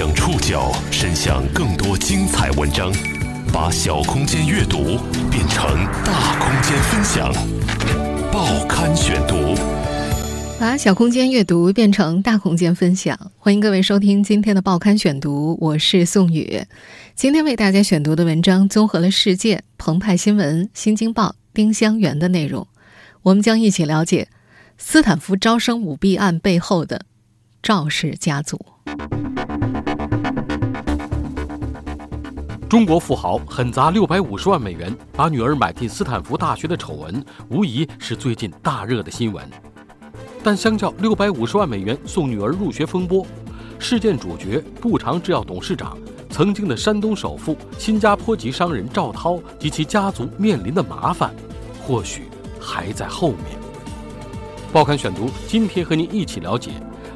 将触角伸向更多精彩文章，把小空间阅读变成大空间分享。报刊选读，把小空间阅读变成大空间分享。欢迎各位收听今天的报刊选读，我是宋宇。今天为大家选读的文章综合了《世界》、澎湃新闻、新京报、丁香园的内容。我们将一起了解斯坦福招生舞弊案背后的赵氏家族。中国富豪狠砸六百五十万美元把女儿买进斯坦福大学的丑闻，无疑是最近大热的新闻。但相较六百五十万美元送女儿入学风波，事件主角步长制药董事长、曾经的山东首富、新加坡籍商人赵涛及其家族面临的麻烦，或许还在后面。报刊选读，今天和您一起了解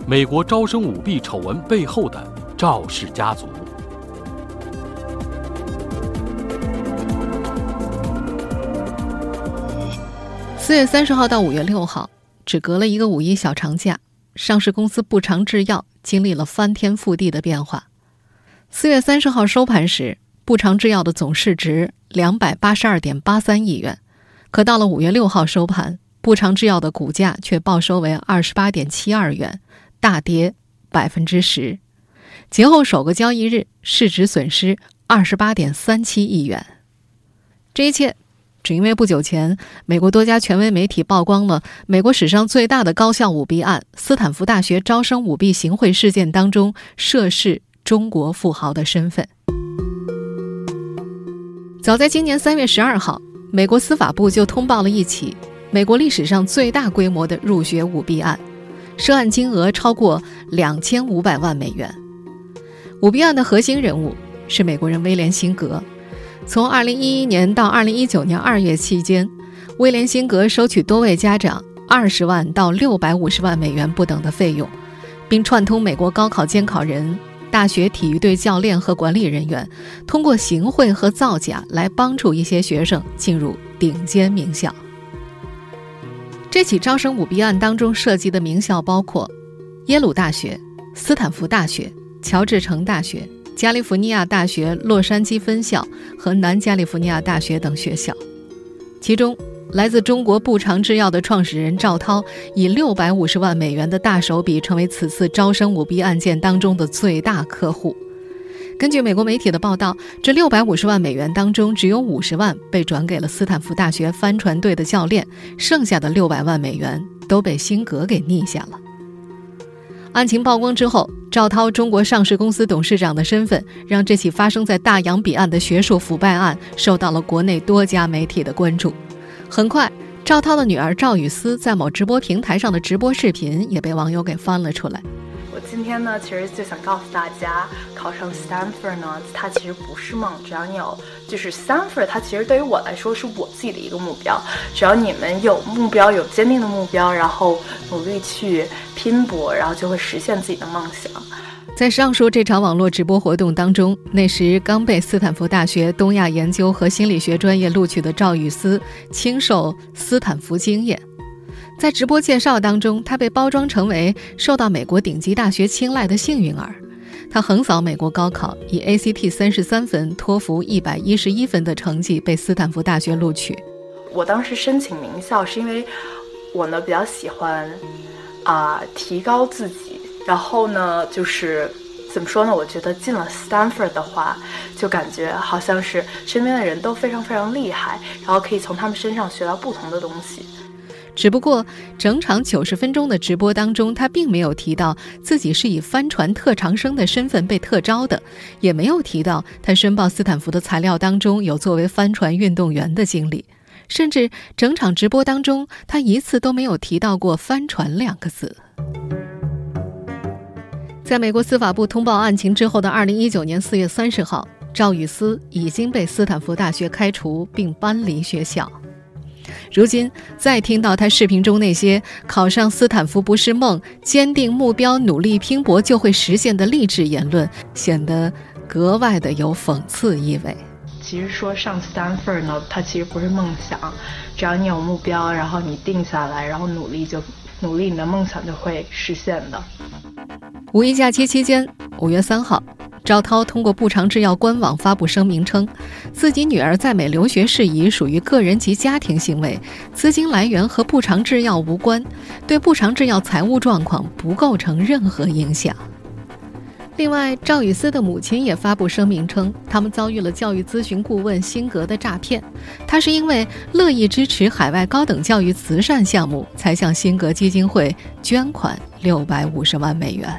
美国招生舞弊丑闻背后的赵氏家族。四月三十号到五月六号，只隔了一个五一小长假，上市公司步长制药经历了翻天覆地的变化。四月三十号收盘时，步长制药的总市值两百八十二点八三亿元，可到了五月六号收盘，步长制药的股价却报收为二十八点七二元，大跌百分之十。节后首个交易日，市值损失二十八点三七亿元。这一切。只因为不久前，美国多家权威媒体曝光了美国史上最大的高校舞弊案——斯坦福大学招生舞弊行贿事件当中涉事中国富豪的身份。早在今年三月十二号，美国司法部就通报了一起美国历史上最大规模的入学舞弊案，涉案金额超过两千五百万美元。舞弊案的核心人物是美国人威廉·辛格。从2011年到2019年2月期间，威廉辛格收取多位家长20万到650万美元不等的费用，并串通美国高考监考人、大学体育队教练和管理人员，通过行贿和造假来帮助一些学生进入顶尖名校。这起招生舞弊案当中涉及的名校包括耶鲁大学、斯坦福大学、乔治城大学。加利福尼亚大学洛杉矶分校和南加利福尼亚大学等学校，其中来自中国步长制药的创始人赵涛以六百五十万美元的大手笔，成为此次招生舞弊案件当中的最大客户。根据美国媒体的报道，这六百五十万美元当中，只有五十万被转给了斯坦福大学帆船队的教练，剩下的六百万美元都被辛格给逆下了。案情曝光之后，赵涛中国上市公司董事长的身份，让这起发生在大洋彼岸的学术腐败案受到了国内多家媒体的关注。很快，赵涛的女儿赵雨思在某直播平台上的直播视频也被网友给翻了出来。今天呢，其实就想告诉大家，考上 Stanford 呢，它其实不是梦。只要你有，就是 Stanford，它其实对于我来说是我自己的一个目标。只要你们有目标，有坚定的目标，然后努力去拼搏，然后就会实现自己的梦想。在上述这场网络直播活动当中，那时刚被斯坦福大学东亚研究和心理学专业录取的赵雨思，亲授斯坦福经验。在直播介绍当中，他被包装成为受到美国顶级大学青睐的幸运儿。他横扫美国高考，以 ACT 三十三分、托福一百一十一分的成绩被斯坦福大学录取。我当时申请名校是因为我呢比较喜欢啊提高自己，然后呢就是怎么说呢？我觉得进了 Stanford 的话，就感觉好像是身边的人都非常非常厉害，然后可以从他们身上学到不同的东西。只不过，整场九十分钟的直播当中，他并没有提到自己是以帆船特长生的身份被特招的，也没有提到他申报斯坦福的材料当中有作为帆船运动员的经历，甚至整场直播当中，他一次都没有提到过“帆船”两个字。在美国司法部通报案情之后的二零一九年四月三十号，赵雨思已经被斯坦福大学开除并搬离学校。如今再听到他视频中那些考上斯坦福不是梦、坚定目标、努力拼搏就会实现的励志言论，显得格外的有讽刺意味。其实说上斯坦福呢，它其实不是梦想，只要你有目标，然后你定下来，然后努力就努力，你的梦想就会实现的。五一假期期间，五月三号，赵涛通过步长制药官网发布声明称，自己女儿在美留学事宜属于个人及家庭行为，资金来源和步长制药无关，对步长制药财务状况不构成任何影响。另外，赵雨思的母亲也发布声明称，他们遭遇了教育咨询顾问辛格的诈骗。他是因为乐意支持海外高等教育慈善项目，才向辛格基金会捐款六百五十万美元。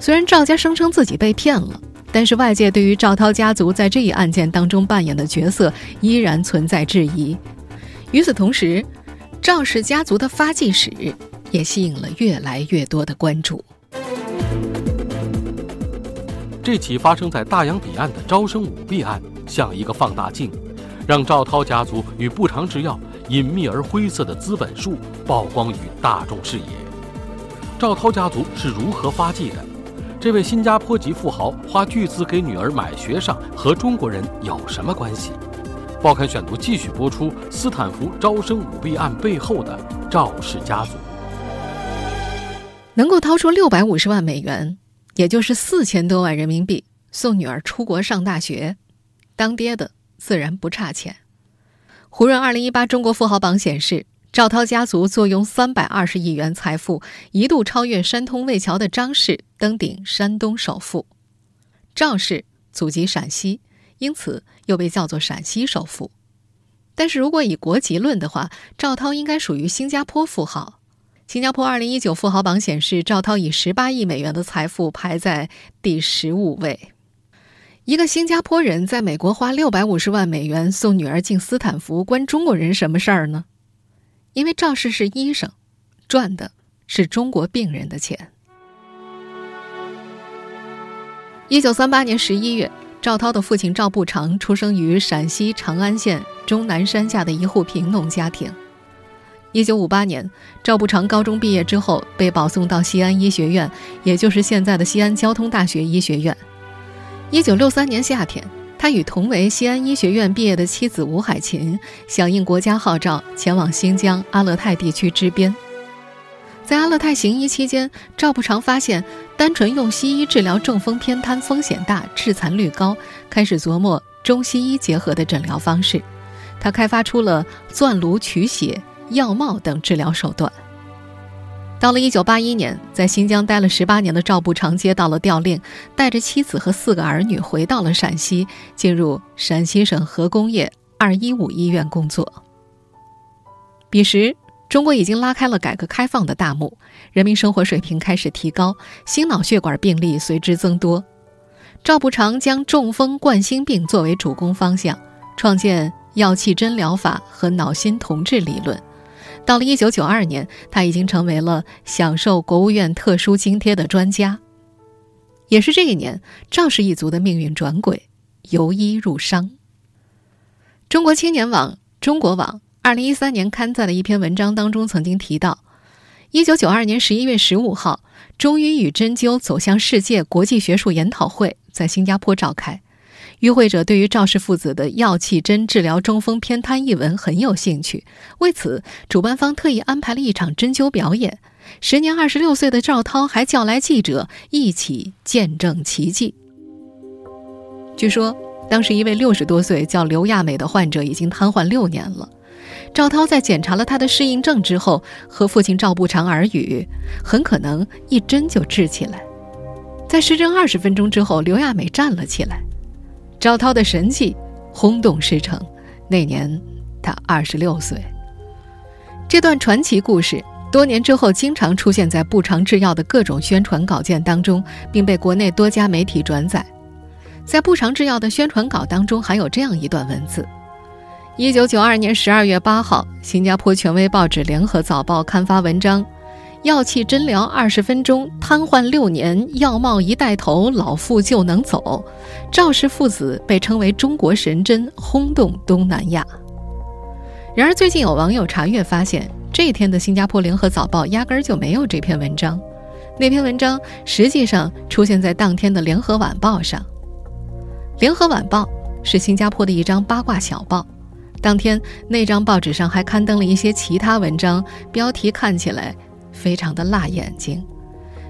虽然赵家声称自己被骗了，但是外界对于赵涛家族在这一案件当中扮演的角色依然存在质疑。与此同时，赵氏家族的发迹史也吸引了越来越多的关注。这起发生在大洋彼岸的招生舞弊案，像一个放大镜，让赵涛家族与不长制药隐秘而灰色的资本树曝光于大众视野。赵涛家族是如何发迹的？这位新加坡籍富豪花巨资给女儿买学上，和中国人有什么关系？报刊选读继续播出：斯坦福招生舞弊案背后的赵氏家族，能够掏出六百五十万美元。也就是四千多万人民币送女儿出国上大学，当爹的自然不差钱。胡润二零一八中国富豪榜显示，赵涛家族坐拥三百二十亿元财富，一度超越山东魏桥的张氏，登顶山东首富。赵氏祖籍陕西，因此又被叫做陕西首富。但是如果以国籍论的话，赵涛应该属于新加坡富豪。新加坡二零一九富豪榜显示，赵涛以十八亿美元的财富排在第十五位。一个新加坡人在美国花六百五十万美元送女儿进斯坦福，关中国人什么事儿呢？因为赵氏是医生，赚的是中国病人的钱。一九三八年十一月，赵涛的父亲赵步长出生于陕西长安县终南山下的一户贫农家庭。一九五八年，赵步长高中毕业之后被保送到西安医学院，也就是现在的西安交通大学医学院。一九六三年夏天，他与同为西安医学院毕业的妻子吴海琴，响应国家号召，前往新疆阿勒泰地区支边。在阿勒泰行医期间，赵步长发现，单纯用西医治疗中风偏瘫风险大，致残率高，开始琢磨中西医结合的诊疗方式。他开发出了钻颅取血。药帽等治疗手段。到了1981年，在新疆待了18年的赵步长接到了调令，带着妻子和四个儿女回到了陕西，进入陕西省核工业215医院工作。彼时，中国已经拉开了改革开放的大幕，人民生活水平开始提高，心脑血管病例随之增多。赵步长将中风、冠心病作为主攻方向，创建药气针疗法和脑心同治理论。到了一九九二年，他已经成为了享受国务院特殊津贴的专家。也是这一年，赵氏一族的命运转轨，由医入商。中国青年网、中国网二零一三年刊载的一篇文章当中曾经提到，一九九二年十一月十五号，中医与针灸走向世界国际学术研讨会在新加坡召开。与会者对于赵氏父子的药气针治疗中风偏瘫一文很有兴趣，为此，主办方特意安排了一场针灸表演。时年二十六岁的赵涛还叫来记者一起见证奇迹。据说，当时一位六十多岁叫刘亚美的患者已经瘫痪六年了。赵涛在检查了他的适应症之后，和父亲赵步长耳语，很可能一针就治起来。在施针二十分钟之后，刘亚美站了起来。赵涛的神迹轰动师城，那年他二十六岁。这段传奇故事多年之后经常出现在步长制药的各种宣传稿件当中，并被国内多家媒体转载。在步长制药的宣传稿当中，还有这样一段文字：一九九二年十二月八号，新加坡权威报纸《联合早报》刊发文章。药气针疗二十分钟，瘫痪六年，药帽一戴头，老妇就能走。赵氏父子被称为中国神针，轰动东南亚。然而，最近有网友查阅发现，这天的《新加坡联合早报》压根儿就没有这篇文章。那篇文章实际上出现在当天的《联合晚报》上。《联合晚报》是新加坡的一张八卦小报，当天那张报纸上还刊登了一些其他文章，标题看起来。非常的辣眼睛，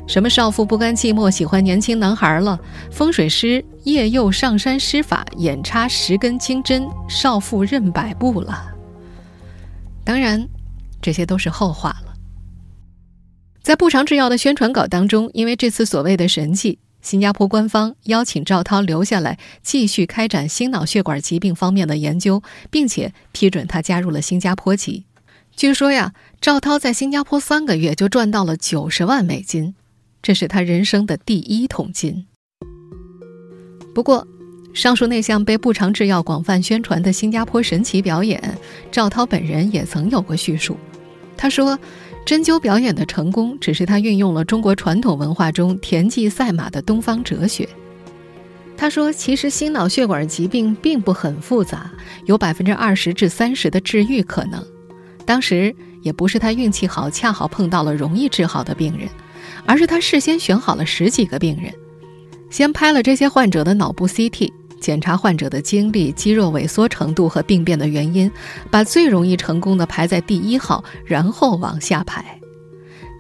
什么少妇不甘寂寞，喜欢年轻男孩了；风水师夜诱上山施法，眼插十根金针，少妇认百步了。当然，这些都是后话了。在不长制药的宣传稿当中，因为这次所谓的神迹，新加坡官方邀请赵涛留下来继续开展心脑血管疾病方面的研究，并且批准他加入了新加坡籍。据说呀，赵涛在新加坡三个月就赚到了九十万美金，这是他人生的第一桶金。不过，上述那项被不长制药广泛宣传的新加坡神奇表演，赵涛本人也曾有过叙述。他说，针灸表演的成功只是他运用了中国传统文化中田忌赛马的东方哲学。他说，其实心脑血管疾病并不很复杂，有百分之二十至三十的治愈可能。当时也不是他运气好，恰好碰到了容易治好的病人，而是他事先选好了十几个病人，先拍了这些患者的脑部 CT，检查患者的精力、肌肉萎缩程度和病变的原因，把最容易成功的排在第一号，然后往下排。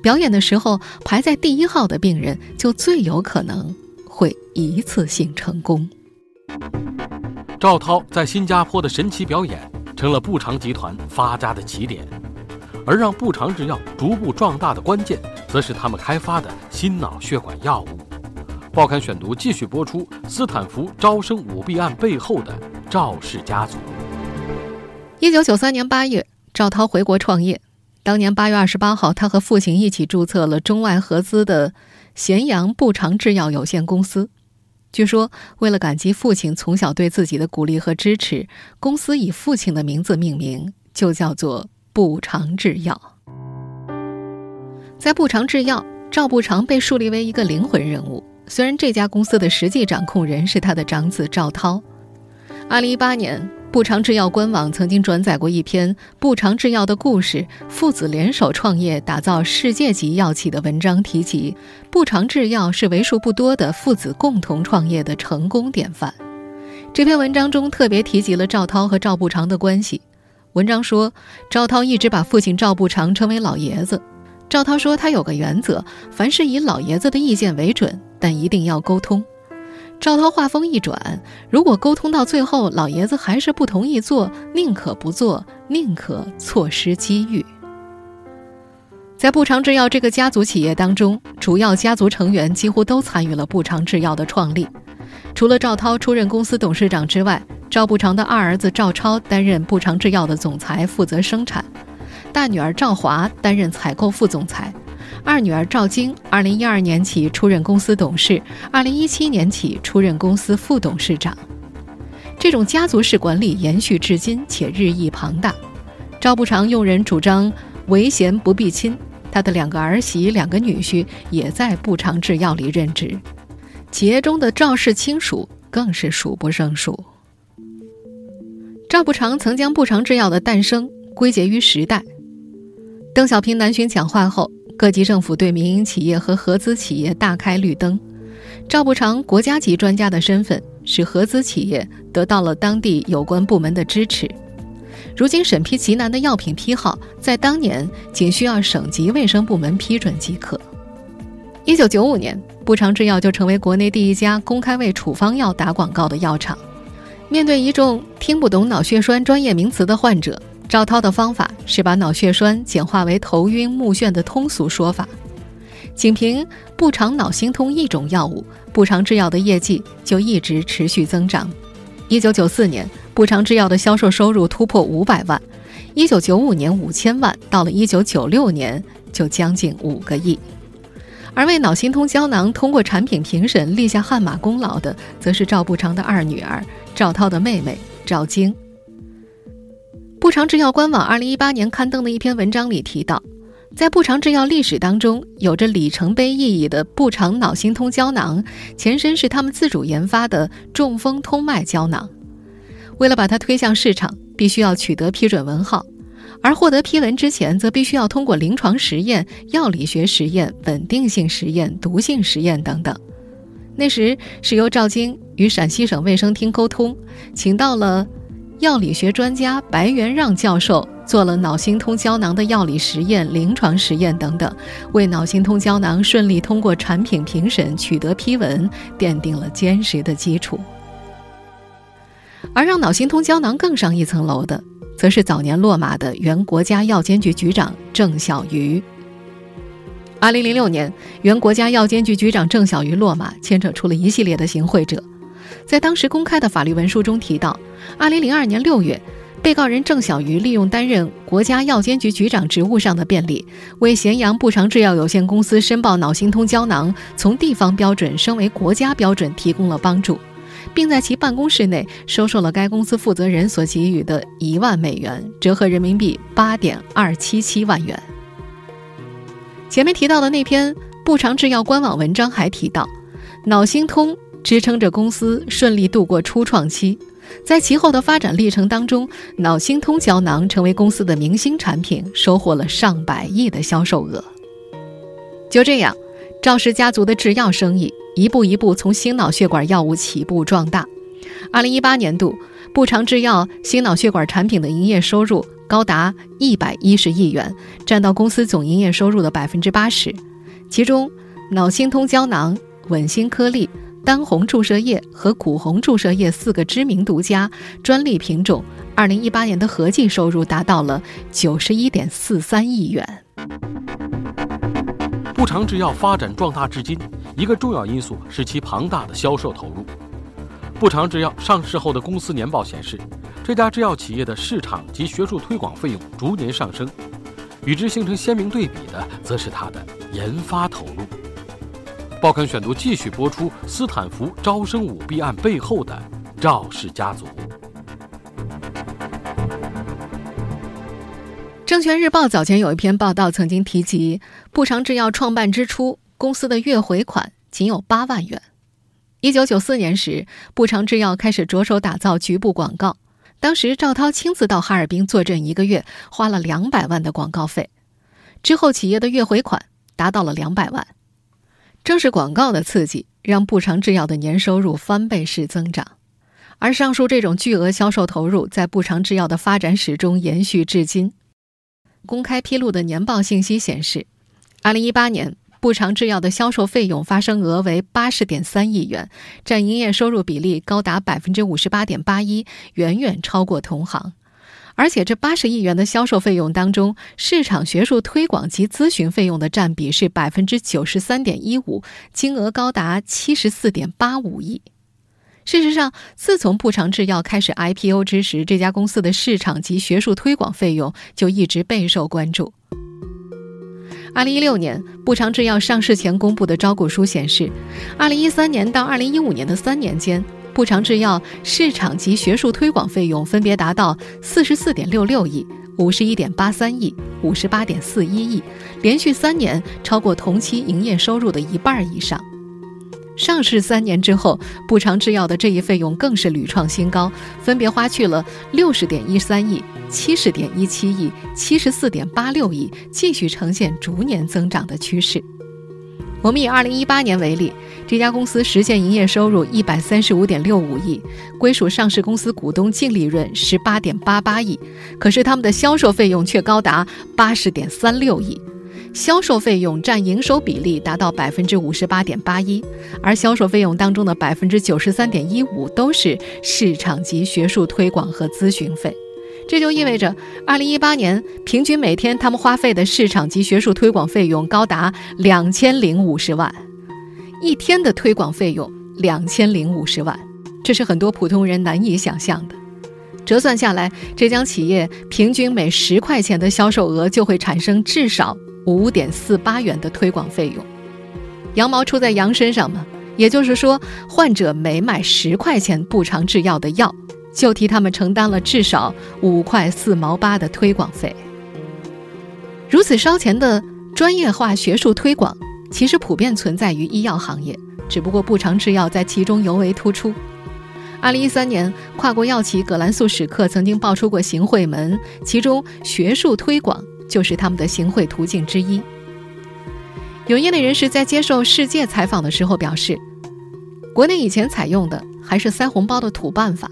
表演的时候，排在第一号的病人就最有可能会一次性成功。赵涛在新加坡的神奇表演。成了步长集团发家的起点，而让步长制药逐步壮大的关键，则是他们开发的心脑血管药物。报刊选读继续播出斯坦福招生舞弊案背后的赵氏家族。一九九三年八月，赵涛回国创业。当年八月二十八号，他和父亲一起注册了中外合资的咸阳步长制药有限公司。据说，为了感激父亲从小对自己的鼓励和支持，公司以父亲的名字命名，就叫做步长制药。在步长制药，赵步长被树立为一个灵魂人物。虽然这家公司的实际掌控人是他的长子赵涛。二零一八年。步长制药官网曾经转载过一篇步长制药的故事，父子联手创业，打造世界级药企的文章，提及步长制药是为数不多的父子共同创业的成功典范。这篇文章中特别提及了赵涛和赵步长的关系。文章说，赵涛一直把父亲赵步长称为老爷子。赵涛说，他有个原则，凡是以老爷子的意见为准，但一定要沟通。赵涛话锋一转，如果沟通到最后，老爷子还是不同意做，宁可不做，宁可错失机遇。在步长制药这个家族企业当中，主要家族成员几乎都参与了步长制药的创立。除了赵涛出任公司董事长之外，赵步长的二儿子赵超担任步长制药的总裁，负责生产；大女儿赵华担任采购副总裁。二女儿赵晶，二零一二年起出任公司董事，二零一七年起出任公司副董事长。这种家族式管理延续至今，且日益庞大。赵步长用人主张唯贤不避亲，他的两个儿媳、两个女婿也在步长制药里任职，企业中的赵氏亲属更是数不胜数。赵步长曾将步长制药的诞生归结于时代。邓小平南巡讲话后。各级政府对民营企业和合资企业大开绿灯，赵步长国家级专家的身份使合资企业得到了当地有关部门的支持。如今审批极难的药品批号，在当年仅需要省级卫生部门批准即可。一九九五年，步长制药就成为国内第一家公开为处方药打广告的药厂。面对一众听不懂脑血栓专业名词的患者。赵涛的方法是把脑血栓简化为头晕目眩的通俗说法，仅凭步长脑心通一种药物，步长制药的业绩就一直持续增长。一九九四年，步长制药的销售收入突破五百万；一九九五年五千万，到了一九九六年就将近五个亿。而为脑心通胶囊通过产品评审立下汗马功劳的，则是赵步长的二女儿赵涛的妹妹赵晶。步长制药官网二零一八年刊登的一篇文章里提到，在步长制药历史当中，有着里程碑意义的步长脑心通胶囊，前身是他们自主研发的中风通脉胶囊。为了把它推向市场，必须要取得批准文号，而获得批文之前，则必须要通过临床实验、药理学实验、稳定性实验、毒性实验等等。那时是由赵晶与陕西省卫生厅沟通，请到了。药理学专家白元让教授做了脑心通胶囊的药理实验、临床实验等等，为脑心通胶囊顺利通过产品评审、取得批文奠定了坚实的基础。而让脑心通胶囊更上一层楼的，则是早年落马的原国家药监局局长郑小瑜。二零零六年，原国家药监局局长郑小瑜落马，牵扯出了一系列的行贿者。在当时公开的法律文书中提到，二零零二年六月，被告人郑小瑜利用担任国家药监局局长职务上的便利，为咸阳步长制药有限公司申报脑心通胶囊从地方标准升为国家标准提供了帮助，并在其办公室内收受了该公司负责人所给予的一万美元，折合人民币八点二七七万元。前面提到的那篇步长制药官网文章还提到，脑心通支撑着公司顺利度过初创期，在其后的发展历程当中，脑心通胶囊成为公司的明星产品，收获了上百亿的销售额。就这样，赵氏家族的制药生意一步一步从心脑血管药物起步壮大。二零一八年度，步长制药心脑血管产品的营业收入。高达一百一十亿元，占到公司总营业收入的百分之八十。其中，脑心通胶囊、稳心颗粒、丹红注射液和谷红注射液四个知名独家专利品种，二零一八年的合计收入达到了九十一点四三亿元。步长制药发展壮大至今，一个重要因素是其庞大的销售投入。步长制药上市后的公司年报显示。这家制药企业的市场及学术推广费用逐年上升，与之形成鲜明对比的，则是它的研发投入。报刊选读继续播出斯坦福招生舞弊案背后的赵氏家族。证券日报早前有一篇报道，曾经提及步长制药创办之初，公司的月回款仅有八万元。一九九四年时，步长制药开始着手打造局部广告。当时赵涛亲自到哈尔滨坐镇一个月，花了两百万的广告费。之后企业的月回款达到了两百万。正是广告的刺激，让步长制药的年收入翻倍式增长。而上述这种巨额销售投入，在步长制药的发展史中延续至今。公开披露的年报信息显示，二零一八年。步长制药的销售费用发生额为八十点三亿元，占营业收入比例高达百分之五十八点八一，远远超过同行。而且，这八十亿元的销售费用当中，市场学术推广及咨询费用的占比是百分之九十三点一五，金额高达七十四点八五亿。事实上，自从步长制药开始 IPO 之时，这家公司的市场及学术推广费用就一直备受关注。二零一六年，步长制药上市前公布的招股书显示，二零一三年到二零一五年的三年间，步长制药市场及学术推广费用分别达到四十四点六六亿、五十一点八三亿、五十八点四一亿，连续三年超过同期营业收入的一半以上。上市三年之后，步长制药的这一费用更是屡创新高，分别花去了六十点一三亿、七十点一七亿、七十四点八六亿，继续呈现逐年增长的趋势。我们以二零一八年为例，这家公司实现营业收入一百三十五点六五亿，归属上市公司股东净利润十八点八八亿，可是他们的销售费用却高达八十点三六亿。销售费用占营收比例达到百分之五十八点八一，而销售费用当中的百分之九十三点一五都是市场及学术推广和咨询费，这就意味着，二零一八年平均每天他们花费的市场及学术推广费用高达两千零五十万，一天的推广费用两千零五十万，这是很多普通人难以想象的。折算下来，这家企业平均每十块钱的销售额就会产生至少。五点四八元的推广费用，羊毛出在羊身上嘛？也就是说，患者每买十块钱步长制药的药，就替他们承担了至少五块四毛八的推广费。如此烧钱的专业化学术推广，其实普遍存在于医药行业，只不过步长制药在其中尤为突出。二零一三年，跨国药企葛兰素史克曾经爆出过行贿门，其中学术推广。就是他们的行贿途径之一。有业内人士在接受《世界》采访的时候表示，国内以前采用的还是塞红包的土办法，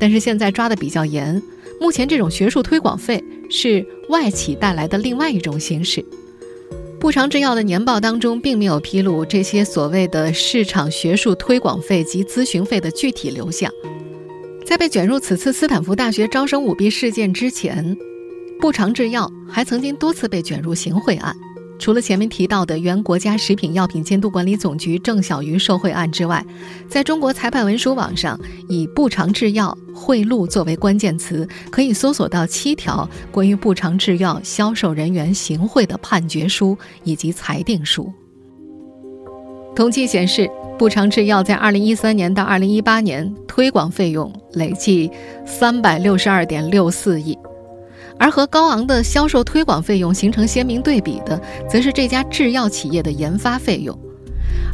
但是现在抓的比较严。目前这种学术推广费是外企带来的另外一种形式。步长制药的年报当中并没有披露这些所谓的市场学术推广费及咨询费的具体流向。在被卷入此次斯坦福大学招生舞弊事件之前，步长制药还曾经多次被卷入行贿案。除了前面提到的原国家食品药品监督管理总局郑晓瑜受贿案之外，在中国裁判文书网上以“步长制药贿赂”作为关键词，可以搜索到七条关于步长制药销售人员行贿的判决书以及裁定书。统计显示，步长制药在2013年到2018年推广费用累计362.64亿。而和高昂的销售推广费用形成鲜明对比的，则是这家制药企业的研发费用。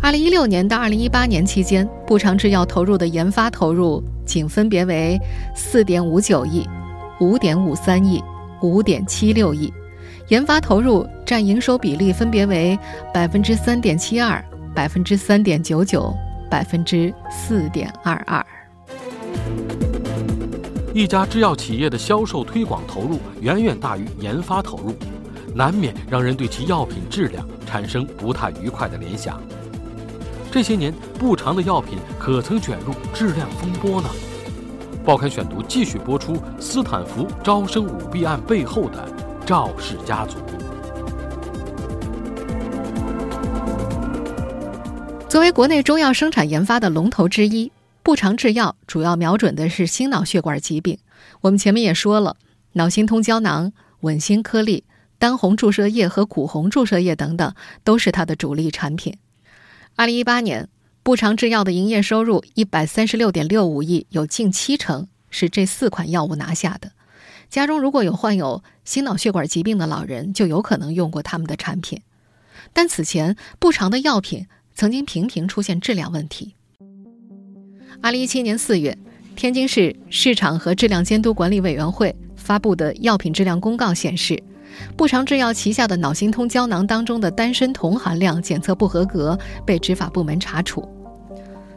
二零一六年到二零一八年期间，步长制药投入的研发投入仅分别为四点五九亿、五点五三亿、五点七六亿，研发投入占营收比例分别为百分之三点七二、百分之三点九九、百分之四点二二。一家制药企业的销售推广投入远远大于研发投入，难免让人对其药品质量产生不太愉快的联想。这些年，不长的药品可曾卷入质量风波呢？报刊选读继续播出斯坦福招生舞弊案背后的赵氏家族。作为国内中药生产研发的龙头之一。步长制药主要瞄准的是心脑血管疾病。我们前面也说了，脑心通胶囊、稳心颗粒、丹红注射液和谷红注射液等等都是它的主力产品。二零一八年，步长制药的营业收入一百三十六点六五亿，有近七成是这四款药物拿下的。家中如果有患有心脑血管疾病的老人，就有可能用过他们的产品。但此前，步长的药品曾经频频出现质量问题。二零一七年四月，天津市市场和质量监督管理委员会发布的药品质量公告显示，步长制药旗下的脑心通胶囊当中的丹参酮含量检测不合格，被执法部门查处。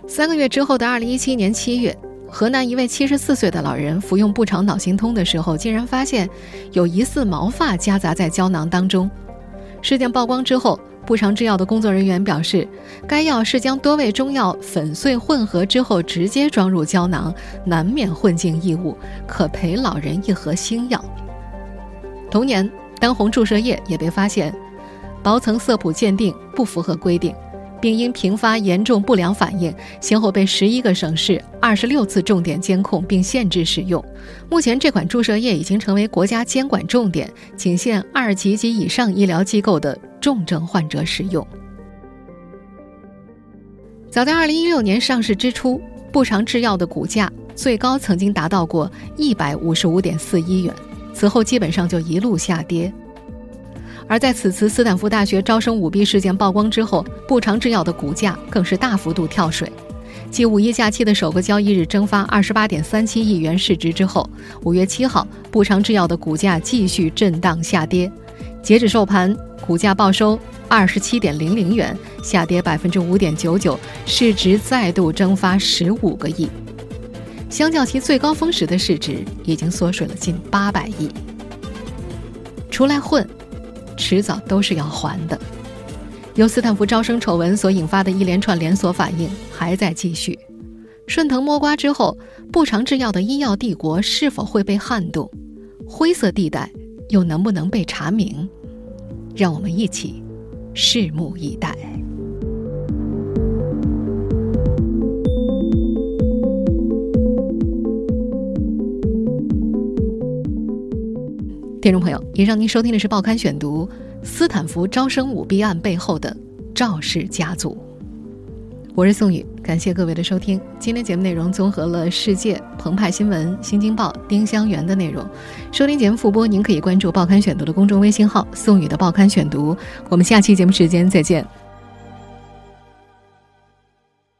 三个月之后的二零一七年七月，河南一位七十四岁的老人服用步长脑心通的时候，竟然发现有疑似毛发夹杂在胶囊当中。事件曝光之后。步长制药的工作人员表示，该药是将多味中药粉碎混合之后直接装入胶囊，难免混进异物，可赔老人一盒新药。同年，丹红注射液也被发现，薄层色谱鉴定不符合规定。并因频发严重不良反应，先后被十一个省市二十六次重点监控并限制使用。目前，这款注射液已经成为国家监管重点，仅限二级及以上医疗机构的重症患者使用。早在二零一六年上市之初，步长制药的股价最高曾经达到过一百五十五点四一元，此后基本上就一路下跌。而在此次斯坦福大学招生舞弊事件曝光之后，步长制药的股价更是大幅度跳水。继五一假期的首个交易日蒸发二十八点三七亿元市值之后，五月七号，步长制药的股价继续震荡下跌。截止收盘，股价报收二十七点零零元，下跌百分之五点九九，市值再度蒸发十五个亿。相较其最高峰时的市值，已经缩水了近八百亿。出来混。迟早都是要还的。由斯坦福招生丑闻所引发的一连串连锁反应还在继续。顺藤摸瓜之后，步长制药的医药帝国是否会被撼动？灰色地带又能不能被查明？让我们一起拭目以待。听众朋友，以上您收听的是《报刊选读》，斯坦福招生舞弊案背后的赵氏家族。我是宋宇，感谢各位的收听。今天节目内容综合了《世界》、澎湃新闻、新京报、丁香园的内容。收听节目复播，您可以关注《报刊选读》的公众微信号“宋宇的报刊选读”。我们下期节目时间再见。